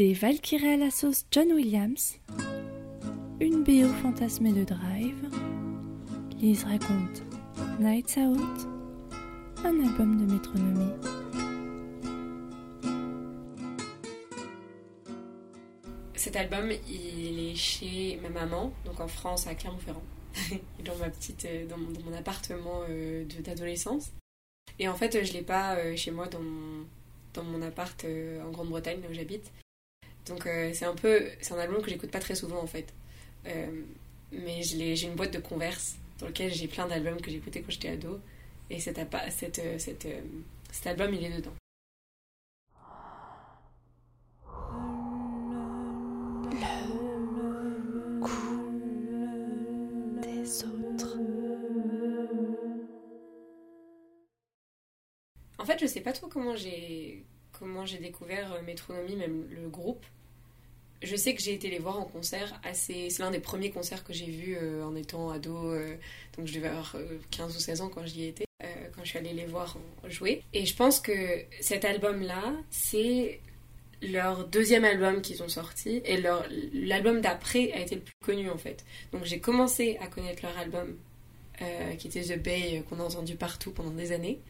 C'était Valkyrie à la sauce John Williams, une BO fantasmée de Drive, Lise raconte Nights Out, un album de métronomie. Cet album, il est chez ma maman, donc en France, à Clermont-Ferrand, dans ma petite, euh, dans mon, appartement euh, d'adolescence. Et en fait, je l'ai pas euh, chez moi dans dans mon appart en Grande-Bretagne, là où j'habite. Donc euh, c'est un peu, c'est un album que j'écoute pas très souvent en fait. Euh, mais j'ai une boîte de Converse dans laquelle j'ai plein d'albums que j'écoutais quand j'étais ado. Et euh, cet album, il est dedans. Des autres. En fait, je sais pas trop comment j'ai comment j'ai découvert Métronomie, même le groupe. Je sais que j'ai été les voir en concert assez. C'est l'un des premiers concerts que j'ai vus euh, en étant ado. euh, donc je devais avoir euh, 15 ou 16 ans quand j'y étais, euh, quand je suis allée les voir jouer. Et je pense que cet album-là, c'est leur deuxième album qu'ils ont sorti. Et l'album d'après a été le plus connu en fait. Donc j'ai commencé à connaître leur album, euh, qui était The Bay, euh, qu'on a entendu partout pendant des années.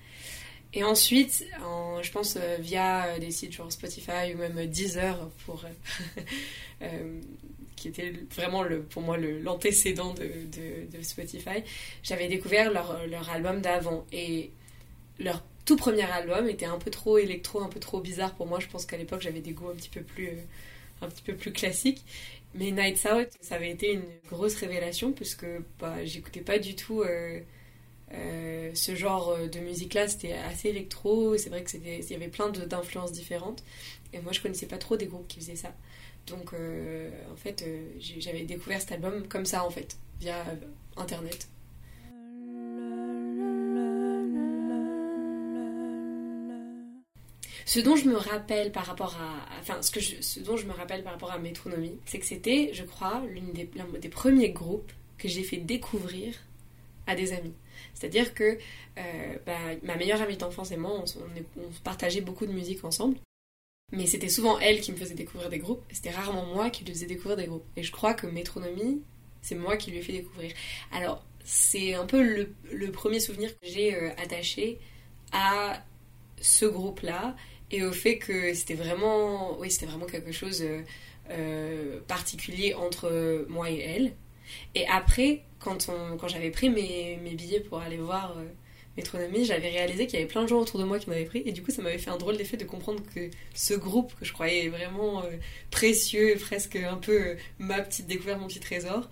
Et ensuite, en- je pense euh, via euh, des sites genre Spotify ou même Deezer, pour, euh, qui était vraiment le, pour moi l'antécédent de, de- Spotify, j'avais découvert leur, leur album d'avant. Et leur tout premier album était un peu trop électro, un peu trop bizarre pour moi. Je pense qu'à l'époque, j'avais des goûts un petit peu plus, un petit peu plus classiques. Mais Nights Out, ça avait été une grosse révélation puisque bah, j'écoutais pas du tout. Euh, euh, ce genre de musique-là, c'était assez électro. C'est vrai que c'était, il y avait plein d'influences différentes. Et moi, je connaissais pas trop des groupes qui faisaient ça. Donc, euh, en fait, euh, j'avais découvert cet album comme ça, en fait, via euh, Internet. Ce dont je me rappelle par rapport à, enfin, ce que ce dont je me rappelle par rapport à Métronomie, c'est que c'était, je crois, l'une des, l'un des premiers groupes que j'ai fait découvrir à des amis. C'est-à-dire que euh, bah, ma meilleure amie d'enfance et moi, on, partageait beaucoup de musique ensemble. Mais c'était souvent elle qui me faisait découvrir des groupes. C'était rarement moi qui lui faisais découvrir des groupes. Et je crois que Métronomie, c'est moi qui lui ai fait découvrir. Alors, c'est un peu le, premier souvenir que j'ai euh, attaché à ce groupe-là et au fait que c'était vraiment, oui, c'était vraiment quelque chose euh, particulier entre moi et elle. Et après, quand, quand j'avais pris mes, mes billets pour aller voir euh, Métronomie, j'avais réalisé qu'il y avait plein de gens autour de moi qui en avaient pris. Et du coup, ça m'avait fait un drôle d'effet de comprendre que ce groupe, que je croyais vraiment euh, précieux, presque un peu euh, ma petite découverte, mon petit trésor,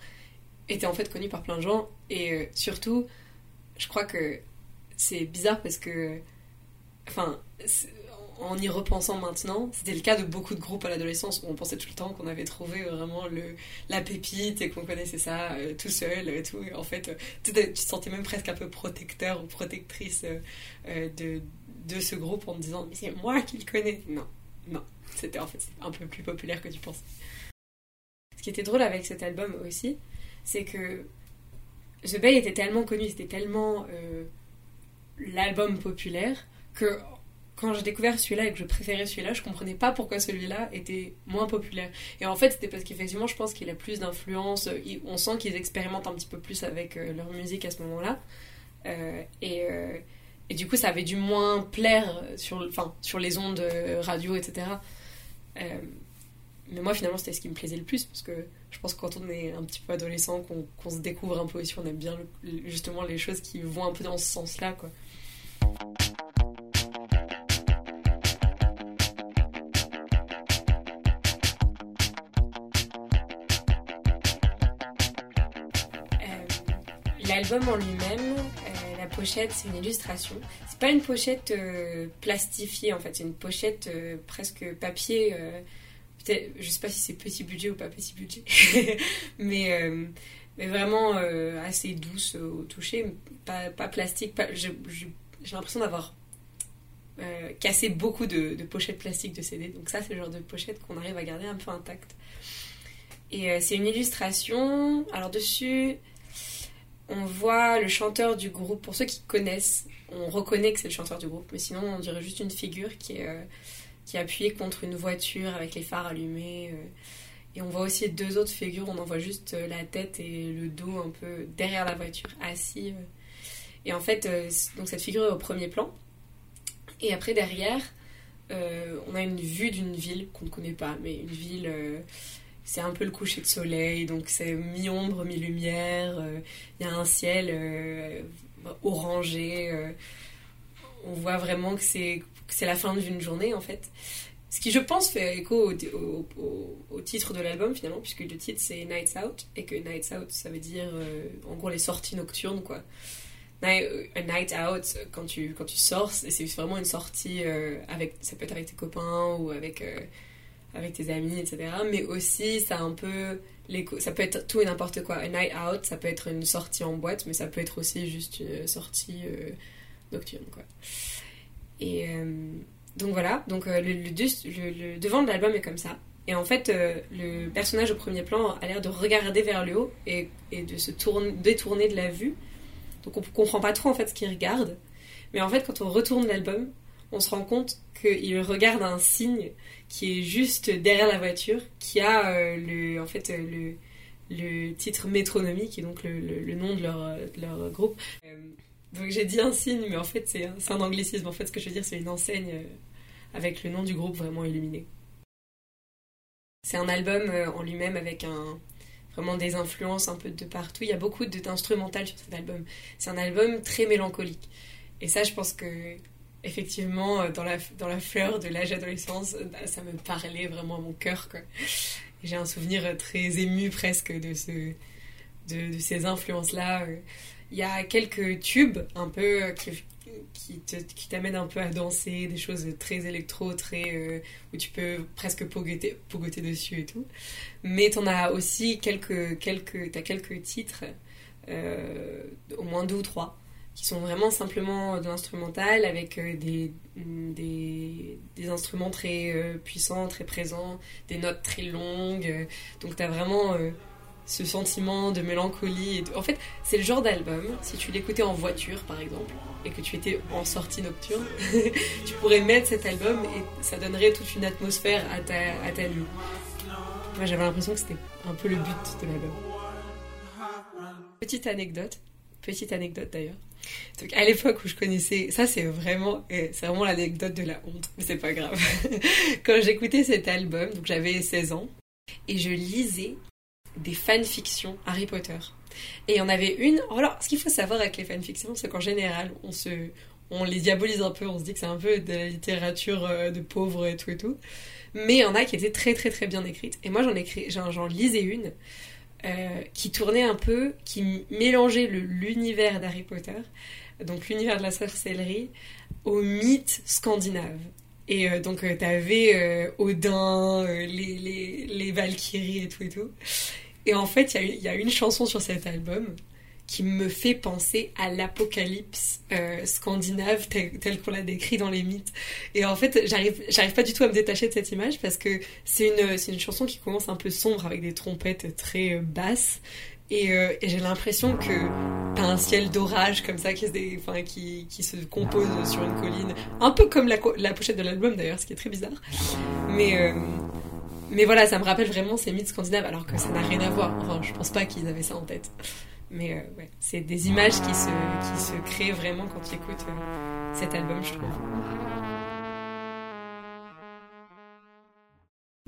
était en fait connu par plein de gens. Et euh, surtout, je crois que c'est bizarre parce que. Enfin, en y repensant maintenant, c'était le cas de beaucoup de groupes à l'adolescence où on pensait tout le temps qu'on avait trouvé vraiment le, la pépite et qu'on connaissait ça euh, tout seul et tout. En fait, euh, tu, te- sentais même presque un peu protecteur ou protectrice euh, de, de ce groupe en te disant Mais c'est moi qui le connais. Non, non. C'était en fait un peu plus populaire que tu pensais. Ce qui était drôle avec cet album aussi, c'est que The Bay était tellement connu, c'était tellement l'album populaire que quand j'ai découvert celui-là et que je préférais celui-là, je comprenais pas pourquoi celui-là était moins populaire. Et en fait, c'était parce qu'effectivement, je pense qu'il a plus d'influence. il- On sent qu'ils expérimentent un petit peu plus avec euh, leur musique à ce moment-là. Euh, et, euh, du coup, ça avait dû moins plaire sur, sur les ondes euh, radio, etc. Euh, mais moi, finalement, c'était ce qui me plaisait le plus parce que je pense que quand on est un petit peu adolescent, qu'on se découvre un peu aussi, on aime bien justement les choses qui vont un peu dans ce sens-là, quoi. L'album en lui-même, euh, la pochette, c'est une illustration. C'est pas une pochette euh, plastifiée en fait, c'est une pochette euh, presque papier. peut-être, je sais pas si c'est petit budget ou pas petit budget, mais, mais vraiment assez douce au toucher, pas, plastique. J'ai l'impression d'avoir cassé beaucoup de, de pochettes plastiques de CD, donc ça, c'est le genre de pochette qu'on arrive à garder un peu intacte. Et c'est une illustration. Alors dessus, on voit le chanteur du groupe. Pour ceux qui connaissent, on reconnaît que c'est le chanteur du groupe, mais sinon on dirait juste une figure qui est, euh, qui est appuyé contre une voiture avec les phares allumés. et on voit aussi deux autres figures, on en voit juste la tête et le dos un peu derrière la voiture, assis. Et en fait, donc cette figure est au premier plan. Et après, derrière, on a une vue d'une ville qu'on ne connaît pas, mais une ville c'est un peu le coucher de soleil, donc c'est mi-ombre, mi-lumière. Il y a un ciel orangé. Euh, on voit vraiment que c'est la fin d'une journée en fait. Ce qui, je pense, fait écho au, titre de l'album finalement, puisque le titre c'est Nights Out, et que Nights Out ça veut dire euh, en gros les sorties nocturnes quoi. Night, a night out, quand tu, quand tu sors, c'est vraiment une sortie avec, ça peut être avec tes copains ou avec, euh, avec tes amis, etc. Mais aussi, ça un peu ça peut être tout et n'importe quoi. Un night out, ça peut être une sortie en boîte, mais ça peut être aussi juste une sortie euh, nocturne, quoi. Et euh, donc voilà, donc euh, le, devant de l'album est comme ça. Et en fait, le personnage au premier plan a l'air de regarder vers le haut et, et de se tourner, détourner de la vue. Donc on comprend pas trop en fait ce qu'il regarde. Mais en fait, quand on retourne l'album, on se rend compte qu'il regarde un signe qui est juste derrière la voiture, qui a euh, le, en fait, euh, le, le titre Métronomie, qui est donc le, le, nom de leur, leur groupe. Euh, donc j'ai dit un signe, mais en fait c'est un, un, anglicisme. En fait, ce que je veux dire, c'est une enseigne avec le nom du groupe vraiment illuminé. C'est un album en lui-même avec un, vraiment des influences un peu de partout. Il y a beaucoup d'instrumental sur cet album. C'est un album très mélancolique. Et ça, je pense que effectivement, euh, dans la, dans la fleur de l'âge adolescence, euh, bah, ça me parlait vraiment à mon cœur. J'ai un souvenir euh, très ému presque de, ce, de, ces influences-là. Il y a quelques tubes un peu qui, qui t'amènent un peu à danser, des choses très électro, très, où tu peux presque pogoter, pogoter dessus et tout. Mais tu en as aussi quelques, quelques, as quelques titres, au moins deux ou trois, qui sont vraiment simplement de l'instrumental avec euh, des, des, des, instruments très euh, puissants, très présents, des notes très longues. Donc tu as vraiment euh, ce sentiment de mélancolie. En fait, c'est le genre d'album, si tu l'écoutais en voiture par exemple, et que tu étais en sortie nocturne, tu pourrais mettre cet album et ça donnerait toute une atmosphère à ta, à ta nuit. Moi j'avais l'impression que c'était un peu le but de l'album. Petite anecdote, petite anecdote d'ailleurs. Donc à l'époque où je connaissais, ça c'est vraiment, eh, c'est vraiment l'anecdote de la honte, mais c'est pas grave. Quand j'écoutais cet album, donc j'avais 16 ans, et je lisais des fanfictions Harry Potter. Et il y en avait une. Alors, ce qu'il faut savoir avec les fanfictions, c'est qu'en général, on se, on les diabolise un peu, on se dit que c'est un peu de la littérature euh, de pauvres et tout et tout. Mais il y en a qui étaient très très très bien écrites. Et moi j'en j'en lisais une euh, qui tournait un peu, qui mélangeait l'univers d'Harry Potter, donc l'univers de la sorcellerie, au mythe scandinave. Et euh, donc, euh, t'avais Odin, les, les, les, Valkyries et tout et tout. Et en fait, il y, y, a une chanson sur cet album qui me fait penser à l'apocalypse euh, scandinave tel, qu'on l'a décrit dans les mythes. Et en fait, j'arrive, pas du tout à me détacher de cette image parce que c'est une, une chanson qui commence un peu sombre avec des trompettes très euh, basses. Et, euh, et, j'ai l'impression que t'as un ciel d'orage comme ça qui, se compose sur une colline. Un peu comme la, la pochette de l'album d'ailleurs, ce qui est très bizarre. Mais, mais voilà, ça me rappelle vraiment ces mythes scandinaves alors que ça n'a rien à voir. Enfin, je pense pas qu'ils avaient ça en tête. Mais euh, ouais, c'est des images qui se, qui se créent vraiment quand tu écoutes euh, cet album, je trouve.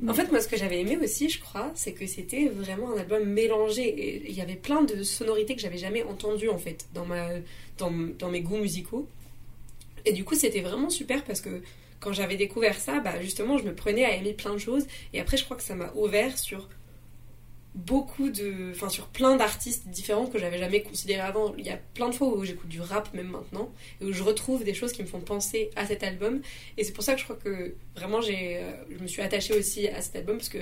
En fait, moi, ce que j'avais aimé aussi, je crois, c'est que c'était vraiment un album mélangé. Il y avait plein de sonorités que j'avais jamais entendues, en fait, dans, ma, dans, dans mes goûts musicaux. Et du coup, c'était vraiment super parce que quand j'avais découvert ça, bah, justement, je me prenais à aimer plein de choses. Et après, je crois que ça m'a ouvert sur beaucoup de. Enfin, sur plein d'artistes différents que j'avais jamais considérés avant. Il y a plein de fois où j'écoute du rap, même maintenant, et où je retrouve des choses qui me font penser à cet album. Et c'est pour ça que je crois que vraiment, euh, je me suis attachée aussi à cet album, parce que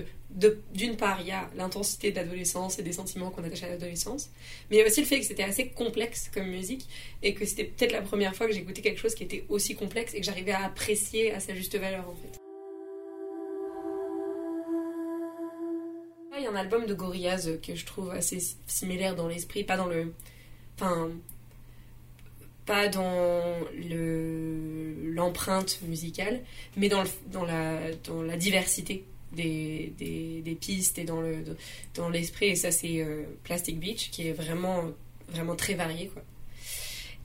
d'une part, il y a l'intensité de l'adolescence et des sentiments qu'on attache à l'adolescence, mais il y a aussi le fait que c'était assez complexe comme musique, et que c'était peut-être la première fois que j'écoutais quelque chose qui était aussi complexe et que j'arrivais à apprécier à sa juste valeur, en fait. Un album de Gorillaz que je trouve assez similaire dans l'esprit, pas dans le. Enfin. pas dans l'empreinte musicale, mais dans, le, dans, la, dans la diversité des, des, pistes et dans le dans l'esprit et ça c'est euh, Plastic Beach qui est vraiment vraiment très varié quoi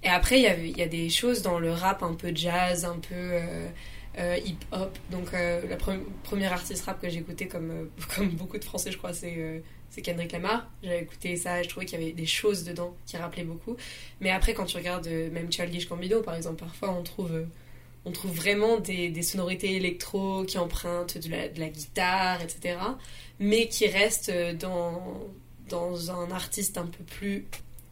et après il y a, y a des choses dans le rap un peu jazz un peu euh, euh, hip hop donc la première artiste rap que j'ai écouté comme comme beaucoup de français je crois c'est c'est Kendrick Lamar. J'avais écouté ça et je trouvais qu'il y avait des choses dedans qui rappelaient beaucoup. Mais après, quand tu regardes même Childish Gambino, par exemple, parfois on trouve on trouve vraiment des, sonorités électro qui empruntent de la, guitare, etc. Mais qui restent dans, dans un artiste un peu plus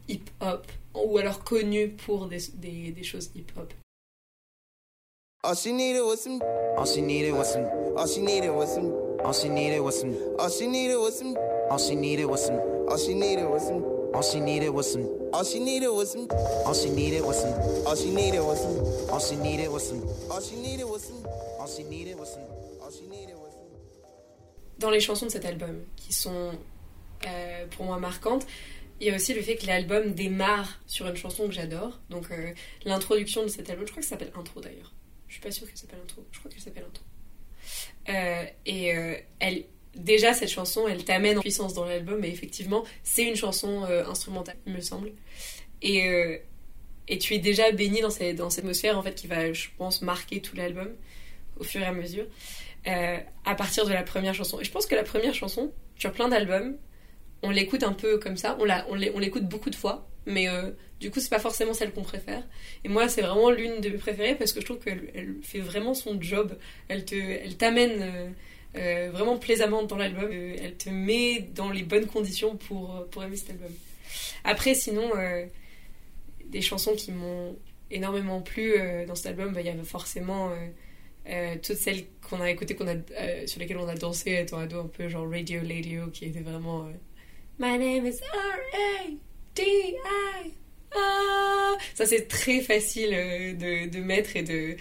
hip-hop, ou alors connu pour des, des, choses hip-hop. All she needed was some. All she needed was some. All she needed was some. All she needed was some. All she needed was some. All she needed was some. All she needed was some. All she needed was some. All she needed was some. All she needed was some. All she needed was some. All she needed was some. All she needed was some. All she needed was some. All she needed was some. Dans les chansons de cet album, qui sont euh, pour moi marquantes, il y a aussi le fait que l'album démarre sur une chanson que j'adore. Donc euh, l'introduction de cet album, je crois que ça s'appelle Intro d'ailleurs. Je suis pas sûre qu'elle s'appelle Intro. Je crois qu'elle s'appelle Intro. Euh, et euh, elle, déjà cette chanson, elle t'amène en puissance dans l'album, et effectivement, c'est une chanson euh, instrumentale, il me semble. Et, euh, et tu es déjà baigné dans dans cette atmosphère, en fait, qui va, je pense, marquer tout l'album au fur et à mesure, à partir de la première chanson. Et je pense que la première chanson, sur plein d'albums, on l'écoute un peu comme ça, on l'écoute beaucoup de fois, mais du coup, c'est pas forcément celle qu'on préfère. Et moi, c'est vraiment l'une de mes préférées parce que je trouve qu'elle elle fait vraiment son job. Elle te, elle t'amène euh, vraiment plaisamment dans l'album. Euh, elle te met dans les bonnes conditions pour, pour aimer cet album. Après, sinon, euh, des chansons qui m'ont énormément plu dans cet album, bah, il y avait forcément toutes celles qu'on a écoutées, qu'on a, sur lesquelles on a dansé étant ado, un peu genre Radio Ladio, qui était vraiment My name is R-A-D-I. Ah Ça, c'est très facile de, de mettre et de.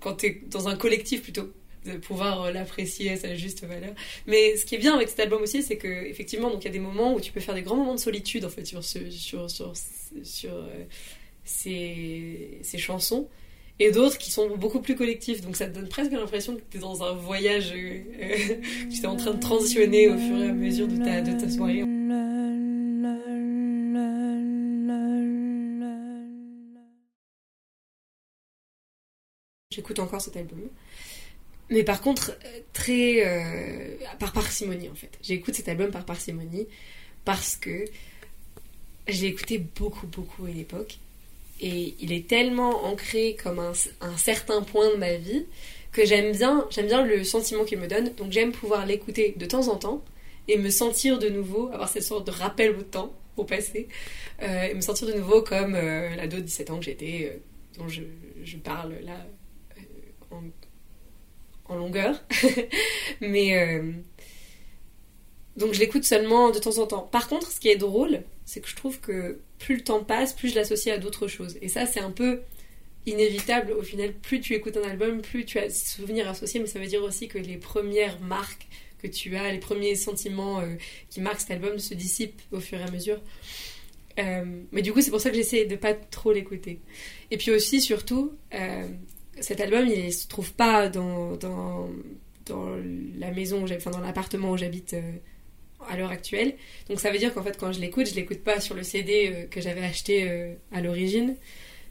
Quand t'es dans un collectif plutôt de pouvoir euh, l'apprécier à sa juste valeur. Mais ce qui est bien avec cet album aussi, c'est que effectivement, donc il y a des moments où tu peux faire des grands moments de solitude en fait sur sur sur sur euh, ces, ces chansons et d'autres qui sont beaucoup plus collectifs. Donc ça te donne presque l'impression que tu es dans un voyage, euh, que tu es en train de transitionner au fur et à mesure de ta, de ta soirée. J'écoute encore cet album. Mais par contre, euh, très. Euh, par parcimonie en fait. J'écoute cet album par parcimonie parce que je l'ai écouté beaucoup, beaucoup à l'époque. Et il est tellement ancré comme un, un certain point de ma vie que j'aime bien, j'aime bien le sentiment qu'il me donne. Donc j'aime pouvoir l'écouter de temps en temps et me sentir de nouveau, avoir cette sorte de rappel au temps, au passé, euh, et me sentir de nouveau comme l'ado de 17 ans que j'étais, dont je, je, parle là en longueur. Mais euh, donc je l'écoute seulement de temps en temps. Par contre, ce qui est drôle, c'est que je trouve que plus le temps passe, plus je l'associe à d'autres choses. Et ça, c'est un peu inévitable au final. Plus tu écoutes un album, plus tu as des souvenirs associés. Mais ça veut dire aussi que les premières marques que tu as, les premiers sentiments euh, qui marquent cet album se dissipent au fur et à mesure. Euh, mais du coup, c'est pour ça que j'essaie de pas trop l'écouter. Et puis aussi, surtout, cet album, il se trouve pas dans, la maison, enfin dans l'appartement où j'habite euh, à l'heure actuelle. Donc ça veut dire qu'en fait, quand je l'écoute, je l'écoute pas sur le CD euh, que j'avais acheté euh, à l'origine.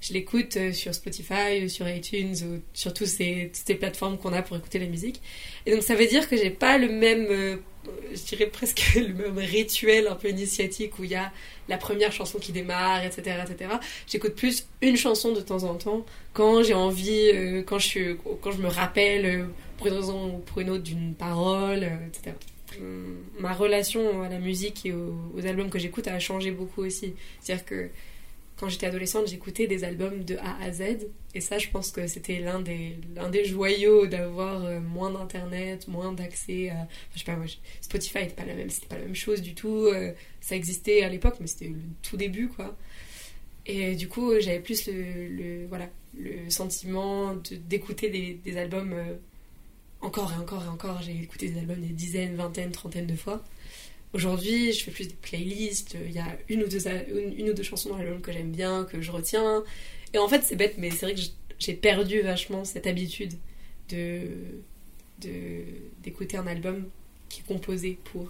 Je l'écoute sur Spotify, sur iTunes, ou sur toutes ces, toutes ces plateformes qu'on a pour écouter la musique. Et donc ça veut dire que j'ai pas le même, je dirais presque le même rituel un peu initiatique où il y a la première chanson qui démarre, etc. etc. J'écoute plus une chanson de temps en temps quand j'ai envie, euh, quand, je suis, quand je me rappelle euh, pour une raison ou pour une autre d'une parole, euh, etc. Hum, ma relation à la musique et aux, aux albums que j'écoute a changé beaucoup aussi. C'est-à-dire que quand j'étais adolescente, j'écoutais des albums de A à Z. Et ça, je pense que c'était l'un des, l'un des joyaux d'avoir euh, moins d'internet, moins d'accès à. je sais pas, Spotify n'était pas la même, pas la même chose du tout. Euh, ça existait à l'époque, mais c'était le tout début, quoi. Et du coup, j'avais plus le, voilà, le sentiment d'écouter des, des, albums euh, encore et encore et encore. J'ai écouté des albums des dizaines, vingtaines, trentaines de fois. Aujourd'hui, je fais plus des playlists. Il y a une ou deux, une, ou deux chansons dans l'album que j'aime bien, que je retiens. Et en fait, c'est bête, mais c'est vrai que j'ai perdu vachement cette habitude de d'écouter un album qui est composé pour.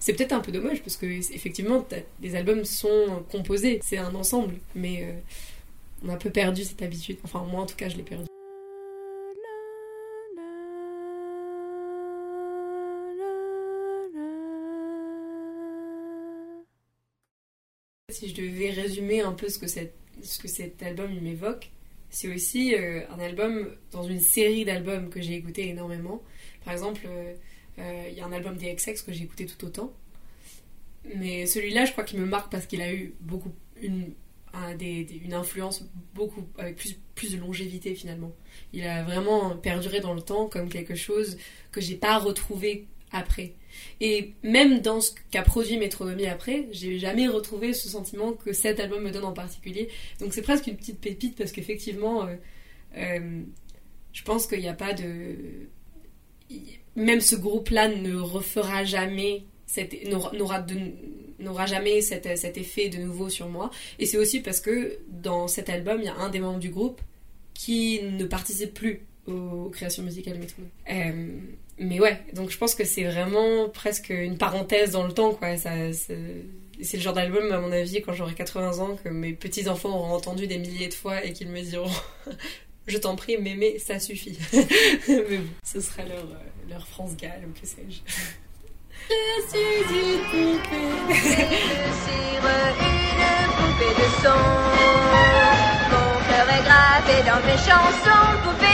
C'est peut-être un peu dommage parce que effectivement, les albums sont composés, c'est un ensemble, mais euh, on a un peu perdu cette habitude. Enfin, moi en tout cas, je l'ai perdu. Si je devais résumer un peu ce que, ce que cet album m'évoque, c'est aussi euh, un album dans une série d'albums que j'ai écouté énormément. Par exemple, euh, euh, il y a un album des XX que j'ai écouté tout autant. Mais celui-là, je crois qu'il me marque parce qu'il a eu beaucoup une, une influence beaucoup avec plus, plus de longévité finalement. Il a vraiment perduré dans le temps comme quelque chose que j'ai pas retrouvé après. Et même dans ce qu'a produit Métronomie après, j'ai jamais retrouvé ce sentiment que cet album me donne en particulier. Donc c'est presque une petite pépite parce qu'effectivement, euh, euh, je pense qu'il n'y a pas de. Même ce groupe-là ne refera jamais, n'aura jamais cet, effet de nouveau sur moi. Et c'est aussi parce que dans cet album, il y a un des membres du groupe qui ne participe plus aux, créations musicales Métronomie. Euh, mais ouais, donc je pense que c'est vraiment presque une parenthèse dans le temps, quoi. Ça, c'est le genre d'album, à mon avis, quand j'aurai 80 ans, que mes petits-enfants auront entendu des milliers de fois et qu'ils me diront Je t'en prie, mémé, ça suffit. mais bon, ce sera leur, euh, leur France Gall, ou que sais-je. Je suis une poupée. une poupée de son. Mon cœur est gravé dans mes chansons, poupée